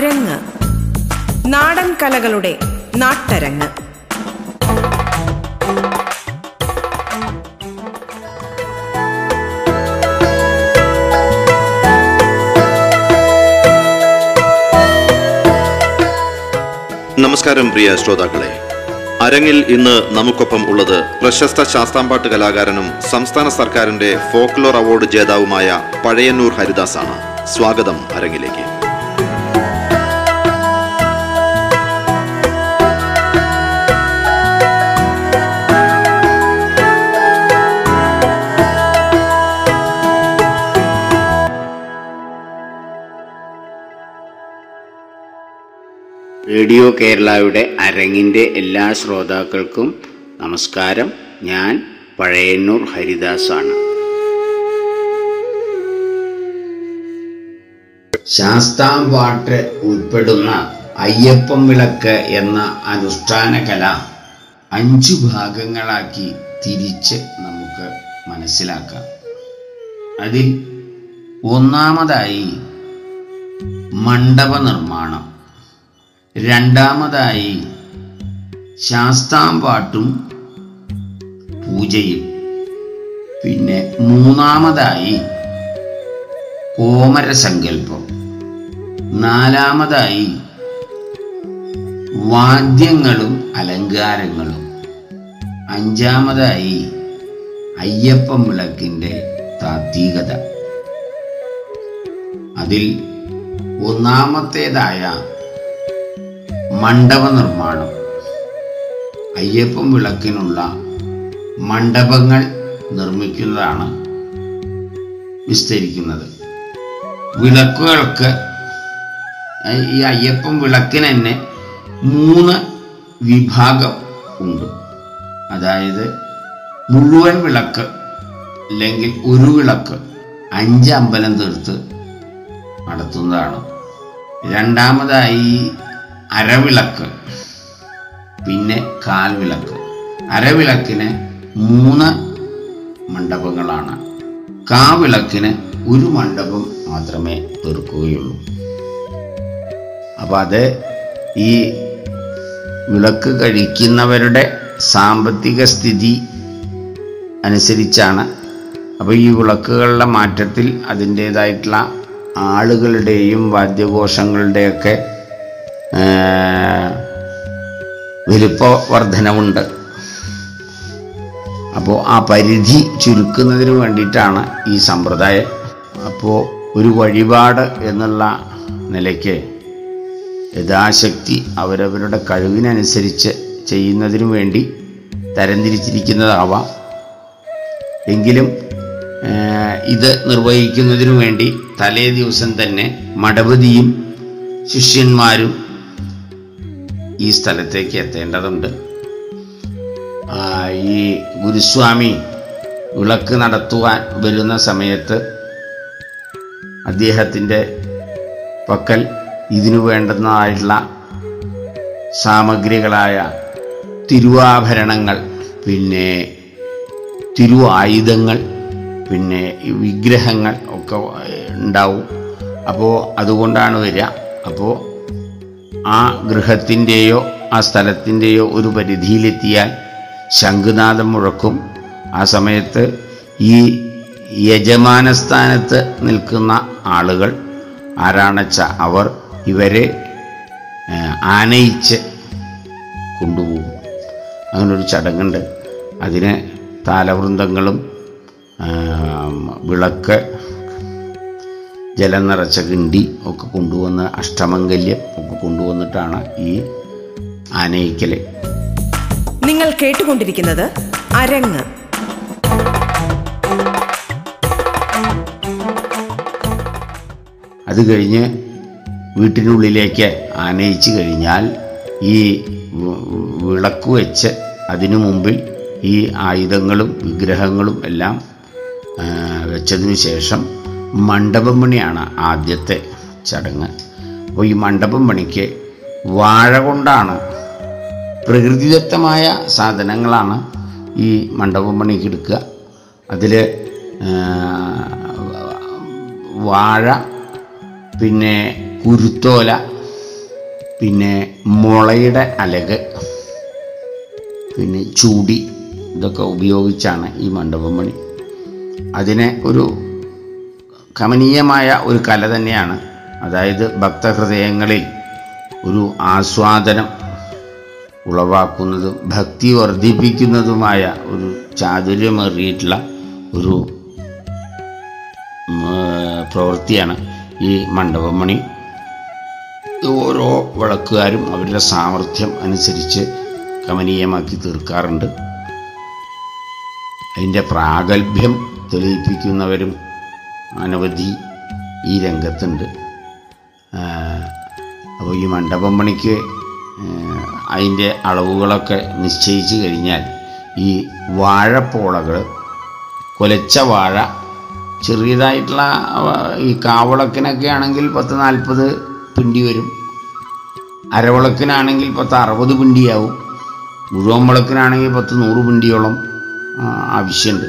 അരങ്ങ് നാടൻ കലകളുടെ നാട്ടരങ്ങ്. നമസ്കാരം പ്രിയ ശ്രോതാക്കളെ. അരങ്ങിൽ ഇന്ന് നമുക്കൊപ്പം ഉള്ളത് പ്രശസ്ത ശാസ്താംപാട്ട് കലാകാരനും സംസ്ഥാന സർക്കാരിന്റെ ഫോക്ലോർ അവാർഡ് ജേതാവുമായ പഴയന്നൂർ ഹരിദാസാണ്. സ്വാഗതം അരങ്ങിലേക്ക്. റേഡിയോ കേരളയുടെ അരങ്ങിന്റെ എല്ലാ ശ്രോതാക്കൾക്കും നമസ്കാരം. ഞാൻ പഴയന്നൂർ ഹരിദാസാണ്. ശാസ്താം പാട്ട് ഉൾപ്പെടുന്ന അയ്യപ്പം വിളക്ക് എന്ന അനുഷ്ഠാന കല അഞ്ചു ഭാഗങ്ങളാക്കി തിരിച്ച് നമുക്ക് മനസ്സിലാക്കാം. അതിൽ ഒന്നാമതായി മണ്ഡപ നിർമ്മാണം. രണ്ടാമതായി ശാസ്താംപാട്ടും പൂജയും. പിന്നെ മൂന്നാമതായി കോമരസങ്കല്പം നാലാമതായി വാദ്യങ്ങളും അലങ്കാരങ്ങളും. അഞ്ചാമതായി അയ്യപ്പം വിളക്കിന്റെ താത്വികത. അതിൽ ഒന്നാമത്തേതായ മണ്ഡപ നിർമ്മാണം അയ്യപ്പം വിളക്കിനുള്ള മണ്ഡപങ്ങൾ നിർമ്മിക്കുന്നതാണ് വിസ്തരിക്കുന്നത്. വിളക്കുകൾക്ക് ഈ അയ്യപ്പം വിളക്കിന് തന്നെ മൂന്ന് വിഭാഗം ഉണ്ട്. അതായത് മുഴുവൻ വിളക്ക് അല്ലെങ്കിൽ ഒരു വിളക്ക് അഞ്ച് അമ്പലം തീർത്ത് നടത്തുന്നതാണ്. രണ്ടാമതായി അരവിളക്ക്. പിന്നെ കാൽവിളക്ക്. അരവിളക്കിന് മൂന്ന് മണ്ഡപങ്ങളാണ്. കാവിളക്കിന് ഒരു മണ്ഡപം മാത്രമേ തീർക്കുകയുള്ളൂ. അപ്പം അത് ഈ വിളക്ക് കഴിക്കുന്നവരുടെ സാമ്പത്തിക സ്ഥിതി അനുസരിച്ചാണ്. അപ്പോൾ ഈ വിളക്കുകളുടെ മാറ്റത്തിൽ അതിന്റേതായിട്ടുള്ള ആളുകളുടെയും വാദ്യഘോഷങ്ങളുടെയൊക്കെ ആ, വലിപ്പ വർധനവുണ്ട് അപ്പോൾ ആ പരിധി ചുരുക്കുന്നതിന് വേണ്ടിയിട്ടാണ് ഈ സമ്പ്രദായം. അപ്പോൾ ഒരു വഴിപാട് എന്നുള്ള നിലയ്ക്ക് യഥാശക്തി അവരവരുടെ കഴിവിനനുസരിച്ച് ചെയ്യുന്നതിനു വേണ്ടി തരംതിരിച്ചിരിക്കുന്നതാവാം. എങ്കിലും ഇത് നിർവഹിക്കുന്നതിനു വേണ്ടി തലേ ദിവസം തന്നെ മഠപതിയും ശിഷ്യന്മാരും ഈ സ്ഥലത്തേക്ക് എത്തേണ്ടതുണ്ട്. ഈ ഗുരുസ്വാമി വിളക്ക് നടത്തുവാൻ വരുന്ന സമയത്ത് അദ്ദേഹത്തിന്റെ പക്കൽ ഇതിനു വേണ്ടുന്നതായിട്ടുള്ള സാമഗ്രികളായ തിരുവാഭരണങ്ങൾ പിന്നെ തിരുവായുധങ്ങൾ പിന്നെ വിഗ്രഹങ്ങൾ ഒക്കെ ഉണ്ടാവും. അപ്പോൾ അതുകൊണ്ടാണ് വരിക. അപ്പോൾ ആ ഗൃഹത്തിന്റെയോ ആ സ്ഥലത്തിന്റെയോ ഒരു പരിധിയിലെത്തിയാൽ ശംഖുനാഥം മുഴക്കും. ആ സമയത്ത് ഈ യജമാനസ്ഥാനത്ത് നിൽക്കുന്ന ആളുകൾ ആരാണച്ച അവർ ഇവരെ ആനയിച്ച് കൊണ്ടുപോകും. അങ്ങനൊരു ചടങ്ങുണ്ട്. അതിന് താലവൃന്ദങ്ങളും വിളക്ക് ജലം നിറച്ച കിണ്ടി ഒക്കെ കൊണ്ടുവന്ന അഷ്ടമംഗല്യം ഒക്കെ കൊണ്ടുവന്നിട്ടാണ് ഈ ആനയിക്കൽ നിങ്ങൾ കേട്ടുകൊണ്ടിരിക്കുന്നത് അരങ്ങ്. അത് കഴിഞ്ഞ് വീട്ടിനുള്ളിലേക്ക് ആനയിച്ച് കഴിഞ്ഞാൽ ഈ വിളക്ക് വെച്ച് അതിനു മുമ്പിൽ ഈ ആയുധങ്ങളും വിഗ്രഹങ്ങളും എല്ലാം വെച്ചതിനു ശേഷം മണ്ഡപം പണിയാണ് ആദ്യത്തെ ചടങ്ങ്. അപ്പോൾ ഈ മണ്ഡപം പണിക്ക് വാഴ കൊണ്ടാണ് പ്രകൃതിദത്തമായ സാധനങ്ങളാണ് ഈ മണ്ഡപം പണിക്ക് എടുക്കുക അതിൽ വാഴ പിന്നെ കുരുത്തോല പിന്നെ മുളയുടെ അലക് പിന്നെ ചൂടി ഇതൊക്കെ ഉപയോഗിച്ചാണ് ഈ മണ്ഡപം പണി അതിനെ ഒരു കമനീയമായ ഒരു കല തന്നെയാണ്. അതായത് ഭക്തഹൃദയങ്ങളിൽ ഒരു ആസ്വാദനം ഉളവാക്കുന്നതും ഭക്തി വർദ്ധിപ്പിക്കുന്നതുമായ ഒരു ചാതുര്യമേറിയിട്ടുള്ള ഒരു പ്രവൃത്തിയാണ് ഈ മണ്ഡപമണി. ഓരോ വിളക്കുകാരും അവരുടെ സാമർഥ്യം അനുസരിച്ച് കമനീയമാക്കി തീർക്കാറുണ്ട്. അതിന്റെ പ്രാഗൽഭ്യം തെളിയിപ്പിക്കുന്നവരും അനവധി ഈ രംഗത്തുണ്ട്. അപ്പോൾ ഈ മണ്ഡപം പണിക്ക് അതിന്റെ അളവുകളൊക്കെ നിശ്ചയിച്ചു കഴിഞ്ഞാൽ ഈ വാഴപ്പോളകൾ കൊലച്ച വാഴ ചെറിയതായിട്ടുള്ള ഈ കാവളക്കിനൊക്കെ ആണെങ്കിൽ പത്ത് നാൽപ്പത് പിണ്ടി വരും. അരവിളക്കിനാണെങ്കിൽ പത്ത് അറുപത് പിണ്ടിയാവും. മുഴുവൻ വിളക്കിനാണെങ്കിൽ പത്ത് നൂറ് പിണ്ടിയോളം ആവശ്യമുണ്ട്.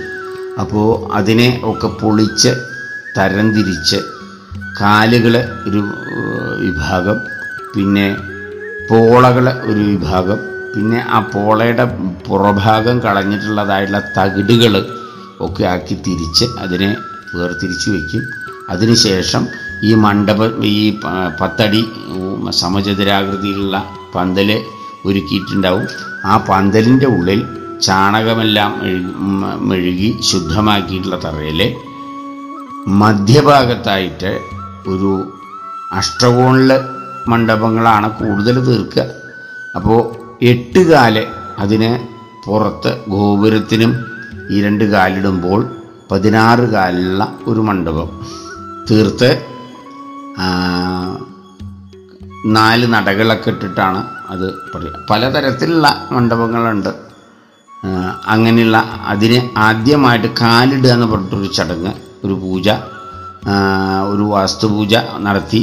അപ്പോൾ അതിനെ ഒക്കെ പൊളിച്ച് തരംതിരിച്ച് കാലുകൾ ഒരു വിഭാഗം പിന്നെ പോളകൾ ഒരു വിഭാഗം പിന്നെ ആ പോളയുടെ പുറഭാഗം കളഞ്ഞിട്ടുള്ളതായിട്ടുള്ള തകിടുകൾ ഒക്കെ ആക്കി തിരിച്ച് അതിനെ വേർതിരിച്ച് വയ്ക്കും അതിനുശേഷം ഈ മണ്ഡപം ഈ പത്തടി സമചതുരാകൃതിയിലുള്ള പന്തൽ ഒരുക്കിയിട്ടുണ്ടാവും. ആ പന്തലിന്റെ ഉള്ളിൽ ചാണകമെല്ലാം മെഴുകി ശുദ്ധമാക്കിയിട്ടുള്ള തറയിൽ മധ്യഭാഗത്തായിട്ട് ഒരു അഷ്ടകോണിൽ മണ്ഡപങ്ങളാണ് കൂടുതൽ തീർക്കുക. അപ്പോൾ എട്ട് കാൽ അതിന് പുറത്ത് ഗോപുരത്തിനും ഈ രണ്ട് കാലിടുമ്പോൾ പതിനാറ് കാലുള്ള ഒരു മണ്ഡപം. തീർത്ത് നാല് നടകളൊക്കെ ഇട്ടിട്ടാണ് അത് പറയുക പലതരത്തിലുള്ള മണ്ഡപങ്ങളുണ്ട്. അങ്ങനെയുള്ള അതിന് ആദ്യമായിട്ട് കാലിടുക എന്ന് പറഞ്ഞിട്ടൊരു ചടങ്ങ് ഒരു പൂജ ഒരു വാസ്തുപൂജ നടത്തി.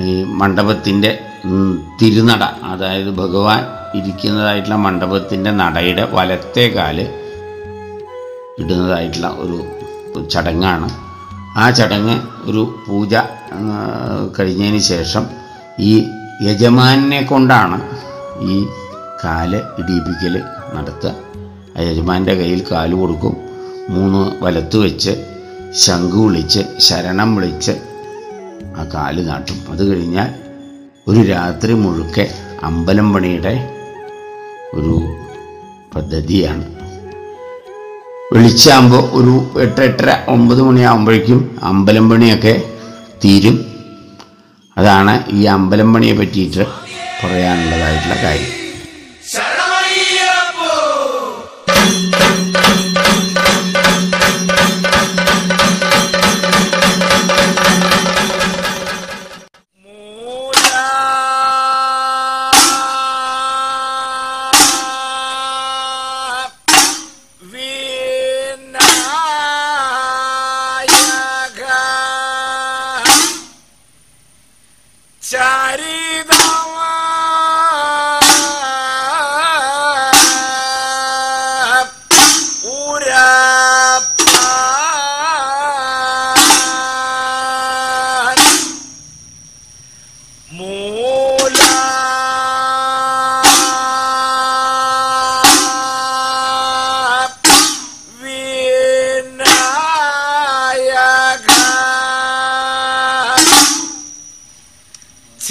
ഈ മണ്ഡപത്തിന്റെ തിരുനട അതായത് ഭഗവാൻ ഇരിക്കുന്നതായിട്ടുള്ള മണ്ഡപത്തിന്റെ നടയുടെ വലത്തെ കാൽ ഇടുന്നതായിട്ടുള്ള ഒരു ചടങ്ങാണ്. ആ ചടങ്ങ് ഒരു പൂജ കഴിഞ്ഞതിന് ശേഷം ഈ യജമാനെ കൊണ്ടാണ് ഈ കാൽ ഇടിയിപ്പിക്കൽ നടത്തുക. ആ യജമാന്റെ കയ്യിൽ കാൽ കൊടുക്കും. മൂന്ന് വലത്ത് വെച്ച് ശംഖു വിളിച്ച് ശരണം വിളിച്ച് ആ കാൽ നാട്ടും അത് കഴിഞ്ഞാൽ ഒരു രാത്രി മുഴുക്കെ അമ്പലം പണിയുടെ ഒരു പദ്ധതിയാണ്. വെളിച്ചാകുമ്പോൾ ഒരു എട്ട് എട്ടര ഒമ്പത് മണിയാകുമ്പോഴേക്കും അമ്പലം പണിയൊക്കെ തീരും. അതാണ് ഈ അമ്പലം പണിയെ പറ്റിയിട്ട് പറയാനുള്ളതായിട്ടുള്ള കാര്യം.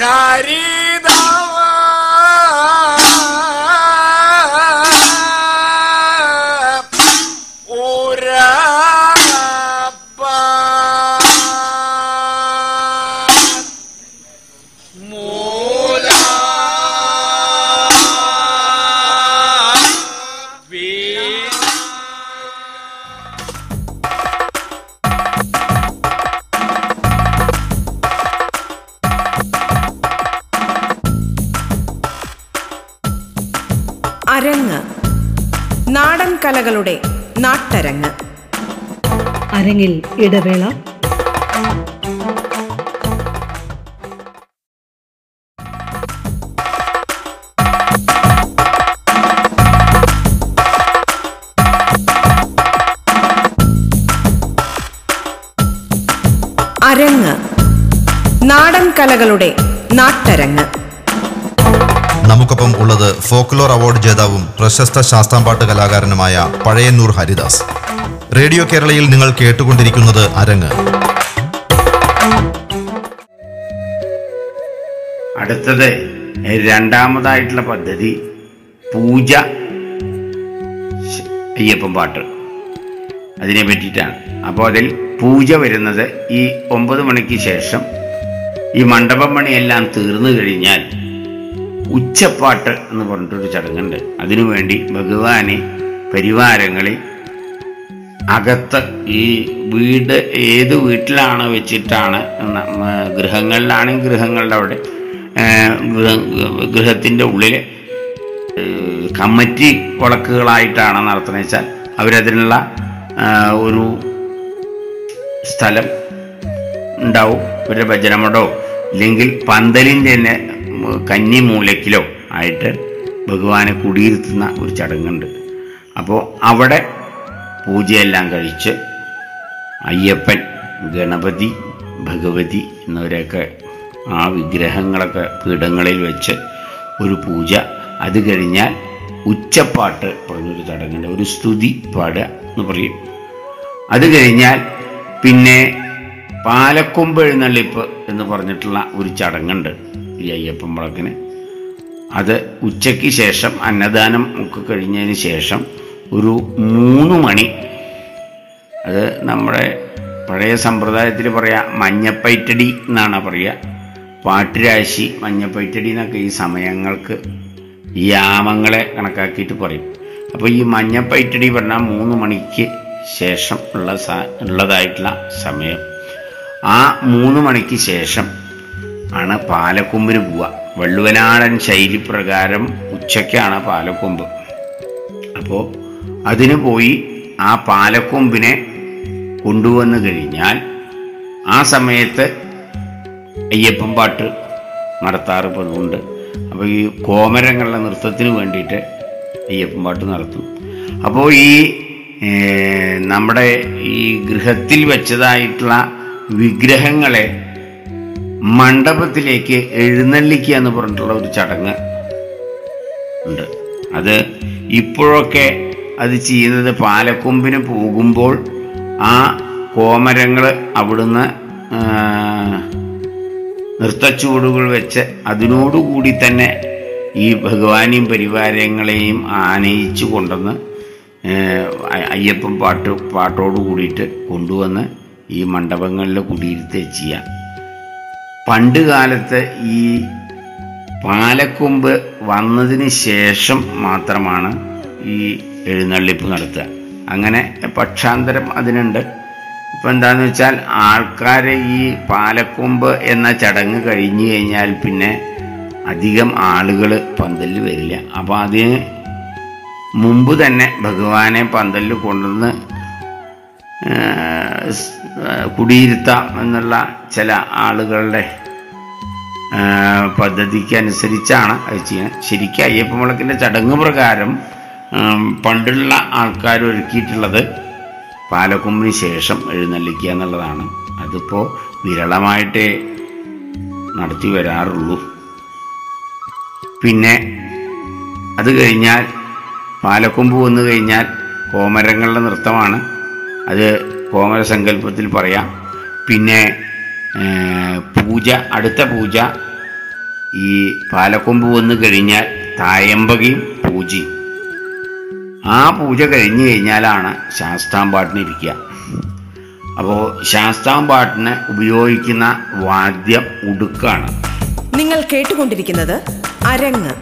അരങ്ങ് കലകളുടെ നാട്ടരങ്ങ്. അരങ്ങിൽ ഇടവേള. അരങ്ങ്. നാടൻ കലകളുടെ നാട്ടരങ്ങ്. നമുക്കൊപ്പം ഉള്ളത് ഫോക്ലോർ അവാർഡ് ജേതാവും പ്രശസ്ത ശാസ്താംപാട്ട് കലാകാരനുമായ പഴയന്നൂർ ഹരിദാസ്. റേഡിയോ കേരളയിൽ നിങ്ങൾ കേട്ടുകൊണ്ടിരിക്കുന്നത് അരങ്ങ്. അടുത്തത് രണ്ടാമതായിട്ടുള്ള പദ്ധതി പൂജ അയ്യപ്പൻ പാട്ട്. അതിനെ പറ്റിയിട്ടാണ്. അപ്പോൾ അതിൽ പൂജ വരുന്നത് ഈ ഒമ്പത് മണിക്ക് ശേഷം ഈ മണ്ഡപം പണിയെല്ലാം തീർന്നു കഴിഞ്ഞാൽ ഉച്ചപ്പാട്ട് എന്ന് പറഞ്ഞിട്ടൊരു ചടങ്ങുണ്ട്. അതിനുവേണ്ടി ഭഗവാനെ പരിവാരങ്ങളിൽ അകത്ത് ഈ വീട് ഏത് വീട്ടിലാണ് വെച്ചിട്ടാണ് ഗൃഹങ്ങളിലാണെങ്കിൽ ഗൃഹങ്ങളുടെ അവിടെ ഗൃഹത്തിന്റെ ഉള്ളിൽ കമ്മറ്റി വിളക്കുകളായിട്ടാണ് നടത്തുന്നത്. വെച്ചാൽ അവരതിനുള്ള ഒരു സ്ഥലം ഉണ്ടാവും ഒരു ഭജനമടോ ഇല്ലെങ്കിൽ പന്തലിന്റെ തന്നെ കന്നി മൂലക്കിലോ ആയിട്ട് ഭഗവാനെ കുടിയിരുത്തുന്ന ഒരു ചടങ്ങുണ്ട്. അപ്പോൾ അവിടെ പൂജയെല്ലാം കഴിച്ച് അയ്യപ്പൻ ഗണപതി ഭഗവതി എന്നിവരെയൊക്കെ ആ വിഗ്രഹങ്ങളൊക്കെ പീഠങ്ങളിൽ വെച്ച് ഒരു പൂജ. അത് കഴിഞ്ഞാൽ ഉച്ചപ്പാട്ട് പറഞ്ഞൊരു ചടങ്ങുണ്ട്. ഒരു സ്തുതി പാടുക എന്ന് പറയും. അത് കഴിഞ്ഞാൽ പിന്നെ പാലക്കൊമ്പ് എഴുന്നള്ളിപ്പ് എന്ന് പറഞ്ഞിട്ടുള്ള ഒരു ചടങ്ങുണ്ട്. ഈ അയ്യപ്പൻ വിളക്കിന് അത് ഉച്ചയ്ക്ക് ശേഷം അന്നദാനം ഒക്കെ കഴിഞ്ഞതിന് ശേഷം ഒരു മൂന്ന് മണി. അത് നമ്മുടെ പഴയ സമ്പ്രദായത്തിൽ പറയാ മഞ്ഞപ്പൈറ്റടി എന്നാണ് പറയുക പാട്ടുരാശി മഞ്ഞപ്പൈറ്റടി എന്നൊക്കെ ഈ സമയങ്ങൾക്ക് ഈ യാമങ്ങളെ കണക്കാക്കിയിട്ട് പറയും. അപ്പോൾ ഈ മഞ്ഞപ്പൈറ്റടി പറഞ്ഞാൽ മൂന്ന് മണിക്ക് ശേഷം ഉള്ള ഉള്ളതായിട്ടുള്ള സമയം. ആ മൂന്ന് മണിക്ക് ശേഷം ആണ് പാലക്കൊമ്പിന് പോവുക. വള്ളുവനാടൻ ശൈലി പ്രകാരം ഉച്ചയ്ക്കാണ് പാലക്കൊമ്പ്. അപ്പോൾ അതിന് പോയി ആ പാലക്കൊമ്പിനെ കൊണ്ടുവന്നു കഴിഞ്ഞാൽ ആ സമയത്ത് അയ്യപ്പൻ പാട്ട് നടത്താറ് പതിവുണ്ട്. അപ്പോൾ ഈ കോമരങ്ങളുടെ നൃത്തത്തിന് വേണ്ടിയിട്ട് അയ്യപ്പൻ പാട്ട് നടത്തും. അപ്പോൾ ഈ നമ്മുടെ ഈ ഗൃഹത്തിൽ വെച്ചതായിട്ടുള്ള വിഗ്രഹങ്ങളെ മണ്ഡപത്തിലേക്ക് എഴുന്നള്ളിക്കുക എന്ന് പറഞ്ഞിട്ടുള്ള ഒരു ചടങ്ങ് ഉണ്ട്. അത് ഇപ്പോഴൊക്കെ അത് ചെയ്യുന്നത് പാലക്കൊമ്പിന് പോകുമ്പോൾ ആ കോമരങ്ങൾ അവിടുന്ന് നൃത്തച്ചുവടുകൾ വെച്ച് അതിനോടുകൂടി തന്നെ ഈ ഭഗവാനെയും പരിവാരങ്ങളെയും ആനയിച്ചു കൊണ്ടുവന്ന് അയ്യപ്പൻ പാട്ട് പാട്ടോട് കൂടിയിട്ട് കൊണ്ടുവന്ന് ഈ മണ്ഡപങ്ങളിൽ കുടിയിരുത്തുക ചെയ്യാം. പണ്ട് കാലത്ത് ഈ പാലക്കൊമ്പ് വന്നതിന് ശേഷം മാത്രമാണ് ഈ എഴുന്നള്ളിപ്പ് നടത്തുക. അങ്ങനെ പക്ഷാന്തരം അതിനുണ്ട്. ഇപ്പം എന്താണെന്ന് വെച്ചാൽ ആൾക്കാരെ ഈ പാലക്കൊമ്പ് എന്ന ചടങ്ങ് കഴിഞ്ഞു കഴിഞ്ഞാൽ പിന്നെ അധികം ആളുകൾ പന്തലിൽ വരില്ല. അപ്പോൾ അതിന് മുമ്പ് തന്നെ ഭഗവാനെ പന്തലിൽ കൊണ്ടുവന്ന് കുടിയിരുത്താം എന്നുള്ള ചില ആളുകളുടെ പദ്ധതിക്ക് അനുസരിച്ചാണ് അത് ചെയ്യുന്നത് ശരിക്കും അയ്യപ്പ മുളക്കിന്റെ ചടങ്ങ് പ്രകാരം പണ്ടുള്ള ആൾക്കാർ ഒരുക്കിയിട്ടുള്ളത് പാലക്കൊമ്പിന് ശേഷം എഴുന്നള്ളിക്കുക എന്നുള്ളതാണ്. അതിപ്പോൾ വിരളമായിട്ടേ നടത്തി വരാറുള്ളൂ. പിന്നെ അത് കഴിഞ്ഞാൽ പാലക്കൊമ്പ് വന്നു കഴിഞ്ഞാൽ കോമരങ്ങളുടെ നൃത്തമാണ് അത് കോമര സങ്കല്പത്തിൽ പറയാം. പിന്നെ പൂജ അടുത്ത പൂജ ഈ പാലക്കൊമ്പ് വന്നു കഴിഞ്ഞാൽ തായമ്പകയും പൂജയും. ആ പൂജ കഴിഞ്ഞു കഴിഞ്ഞാലാണ് ശാസ്താംപാട്ടിന് ഇരിക്കുക. അപ്പോൾ ശാസ്താംപാട്ടിന് ഉപയോഗിക്കുന്ന വാദ്യം ഉടുക്കാണ്. നിങ്ങൾ കേട്ടുകൊണ്ടിരിക്കുന്നത് അരങ്ങ്.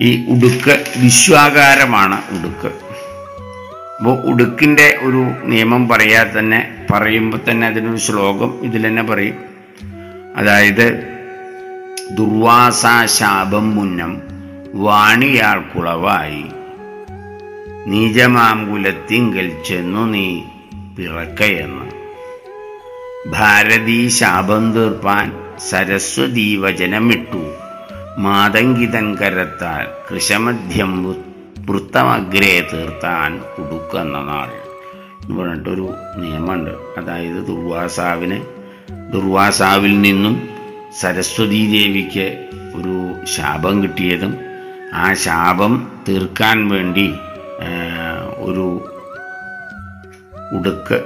ഈ ഉടുക്ക് വിശ്വാകാരമാണ് ഉടുക്ക്. അപ്പോൾ ഉടുക്കിന്റെ ഒരു നിയമം പറയാതെ തന്നെ പറയുമ്പോൾ തന്നെ അതിനൊരു ശ്ലോകം ഇതിൽ തന്നെ പറയും. അതായത് ദുർവാസാ ശാപം മുന്നം വാണിയാൾ കുളവായി. നീചമാങ്കുലത്തിങ്കൽ ചെന്നു നീ പിറക്കയെന്ന്. ഭാരതീ ശാപം തീർപ്പാൻ സരസ്വതീ വചനമിട്ടു. മാതങ്കിതൻ കരത്താൽ കൃശമധ്യം വൃത്തമഗ്രേ തീർത്താൻ കുടുക്കുന്ന നാൾ. എന്ന് പറഞ്ഞിട്ടൊരു നിയമമുണ്ട്. അതായത് ദുർവാസാവിന് ദുർവാസാവിൽ നിന്നും സരസ്വതീ ദേവിക്ക് ഒരു ശാപം കിട്ടിയതും ആ ശാപം തീർക്കാൻ വേണ്ടി ഒരു ഉടുക്ക്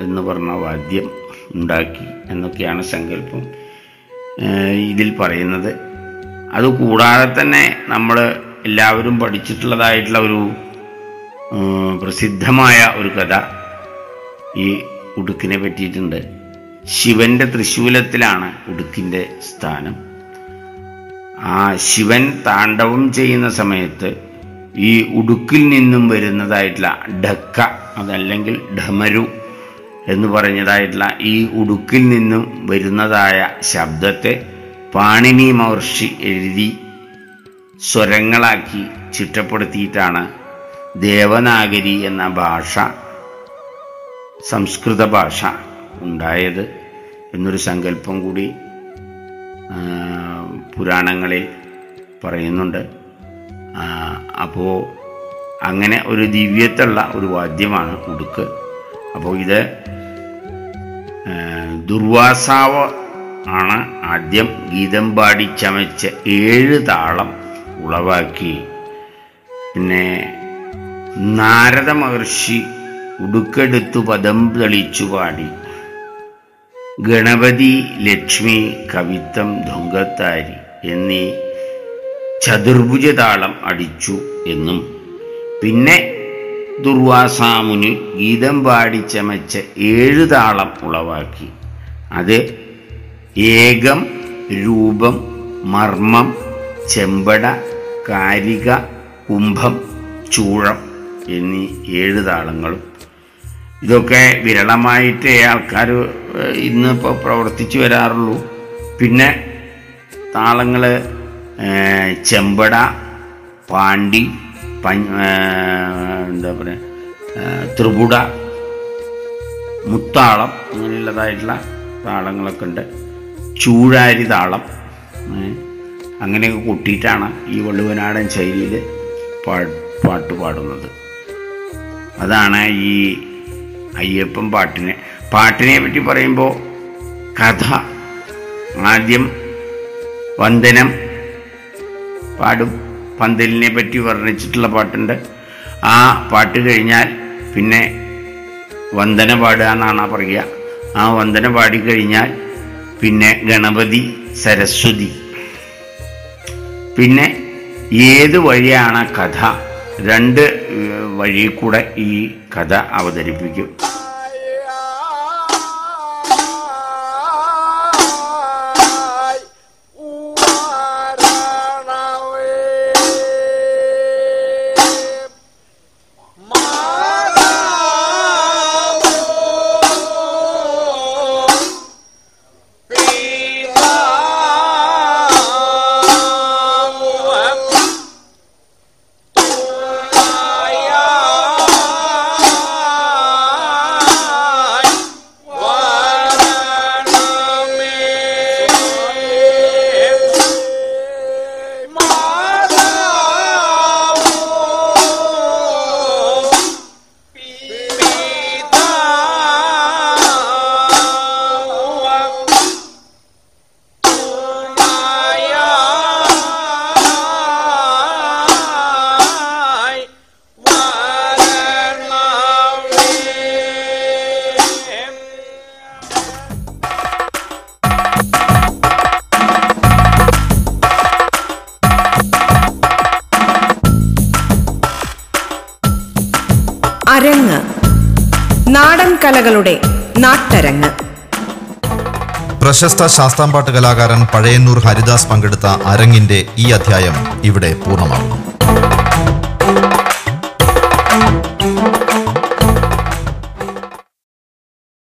എന്ന് പറഞ്ഞ വാദ്യം ഉണ്ടാക്കി എന്നൊക്കെയാണ് സങ്കല്പം. ഇതിൽ പറയുന്നത്. അതുകൂടാതെ തന്നെ നമ്മൾ എല്ലാവരും പഠിച്ചിട്ടുള്ളതായിട്ടുള്ള ഒരു പ്രസിദ്ധമായ ഒരു കഥ ഈ ഉടുക്കിനെ പറ്റിയിട്ടുണ്ട്. ശിവന്റെ തൃശൂലത്തിലാണ് ഉടുക്കിന്റെ സ്ഥാനം. ആ ശിവൻ താണ്ഡവം ചെയ്യുന്ന സമയത്ത് ഈ ഉടുക്കിൽ നിന്നും വരുന്നതായിട്ടുള്ള ഡക്ക അതല്ലെങ്കിൽ ഡമരു എന്ന് പറഞ്ഞതായിട്ടുള്ള ഈ ഉടുക്കിൽ നിന്നും വരുന്നതായ ശബ്ദത്തെ പാണിനി മഹർഷി എഴുതി സ്വരങ്ങളാക്കി ചിട്ടപ്പെടുത്തിയിട്ടാണ് ദേവനാഗരി എന്ന ഭാഷ സംസ്കൃത ഭാഷ ഉണ്ടായത് എന്നൊരു സങ്കല്പം കൂടി പുരാണങ്ങളിൽ പറയുന്നുണ്ട്. അപ്പോൾ അങ്ങനെ ഒരു ദിവ്യത്തുള്ള ഒരു വാദ്യമാണ് ഉടുക്ക്. അപ്പോൾ ഇത് ദുർവാസാവ് ആണ് ആദ്യം ഗീതം പാടി ചമച്ച ഏഴ് താളം ഉളവാക്കി. പിന്നെ നാരദ മഹർഷി ഉടുക്കെടുത്തു പദം തെളിച്ചു പാടി. ഗണപതി ലക്ഷ്മി കവിത്തം ധുങ്കത്താരി എന്നീ ചതുർഭുജ താളം അടിച്ചു എന്നും. പിന്നെ ദുർവാസാമുനി ഗീതം പാടി ചമച്ച ഏഴ് താളം ഉളവാക്കി. അത് ഏകം രൂപം മർമ്മം ചെമ്പട കാരിക കുംഭം ചൂഴം എന്നീ ഏഴ് താളങ്ങളും. ഇതൊക്കെ വിരളമായിട്ടേ ആൾക്കാർ ഇന്നിപ്പോൾ പ്രവർത്തിച്ചു വരാറുള്ളൂ. പിന്നെ താളങ്ങൾ ചെമ്പട പാണ്ടി എന്താ പറയുക ത്രിപുട മുത്താളം അങ്ങനെയുള്ളതായിട്ടുള്ള താളങ്ങളൊക്കെ ഉണ്ട്. ചൂഴാരി താളം അങ്ങനെയൊക്കെ കൂട്ടിയിട്ടാണ് ഈ വള്ളുവനാടൻ ശൈലിയിൽ പാ പാട്ട് പാടുന്നത്. അതാണ് ഈ അയ്യപ്പൻ പാട്ടിനെ പാട്ടിനെ പറ്റി പറയുമ്പോൾ കഥ ആദ്യം വന്ദനം പാടും. പന്തലിനെ പറ്റി വർണിച്ചിട്ടുള്ള പാട്ടുണ്ട്. ആ പാട്ട് കഴിഞ്ഞാൽ പിന്നെ വന്ദന പാടുക എന്നാണ് പറയുക. ആ വന്ദന പാടിക്കഴിഞ്ഞാൽ പിന്നെ ഗണപതി സരസ്വതി. പിന്നെ ഏത് വഴിയാണ് കഥ? രണ്ട് വഴി കൂടെ ഈ കഥ അവതരിപ്പിക്കും. കലകളുടെ നാട്ടരങ്ങ്. പ്രശസ്ത ശാസ്താംപാട്ട് കലാകാരൻ പഴയന്നൂർ ഹരിദാസ് പങ്കെടുത്ത അരങ്ങിന്റെ ഈ അധ്യായം ഇവിടെ പൂർണമാകുന്നു.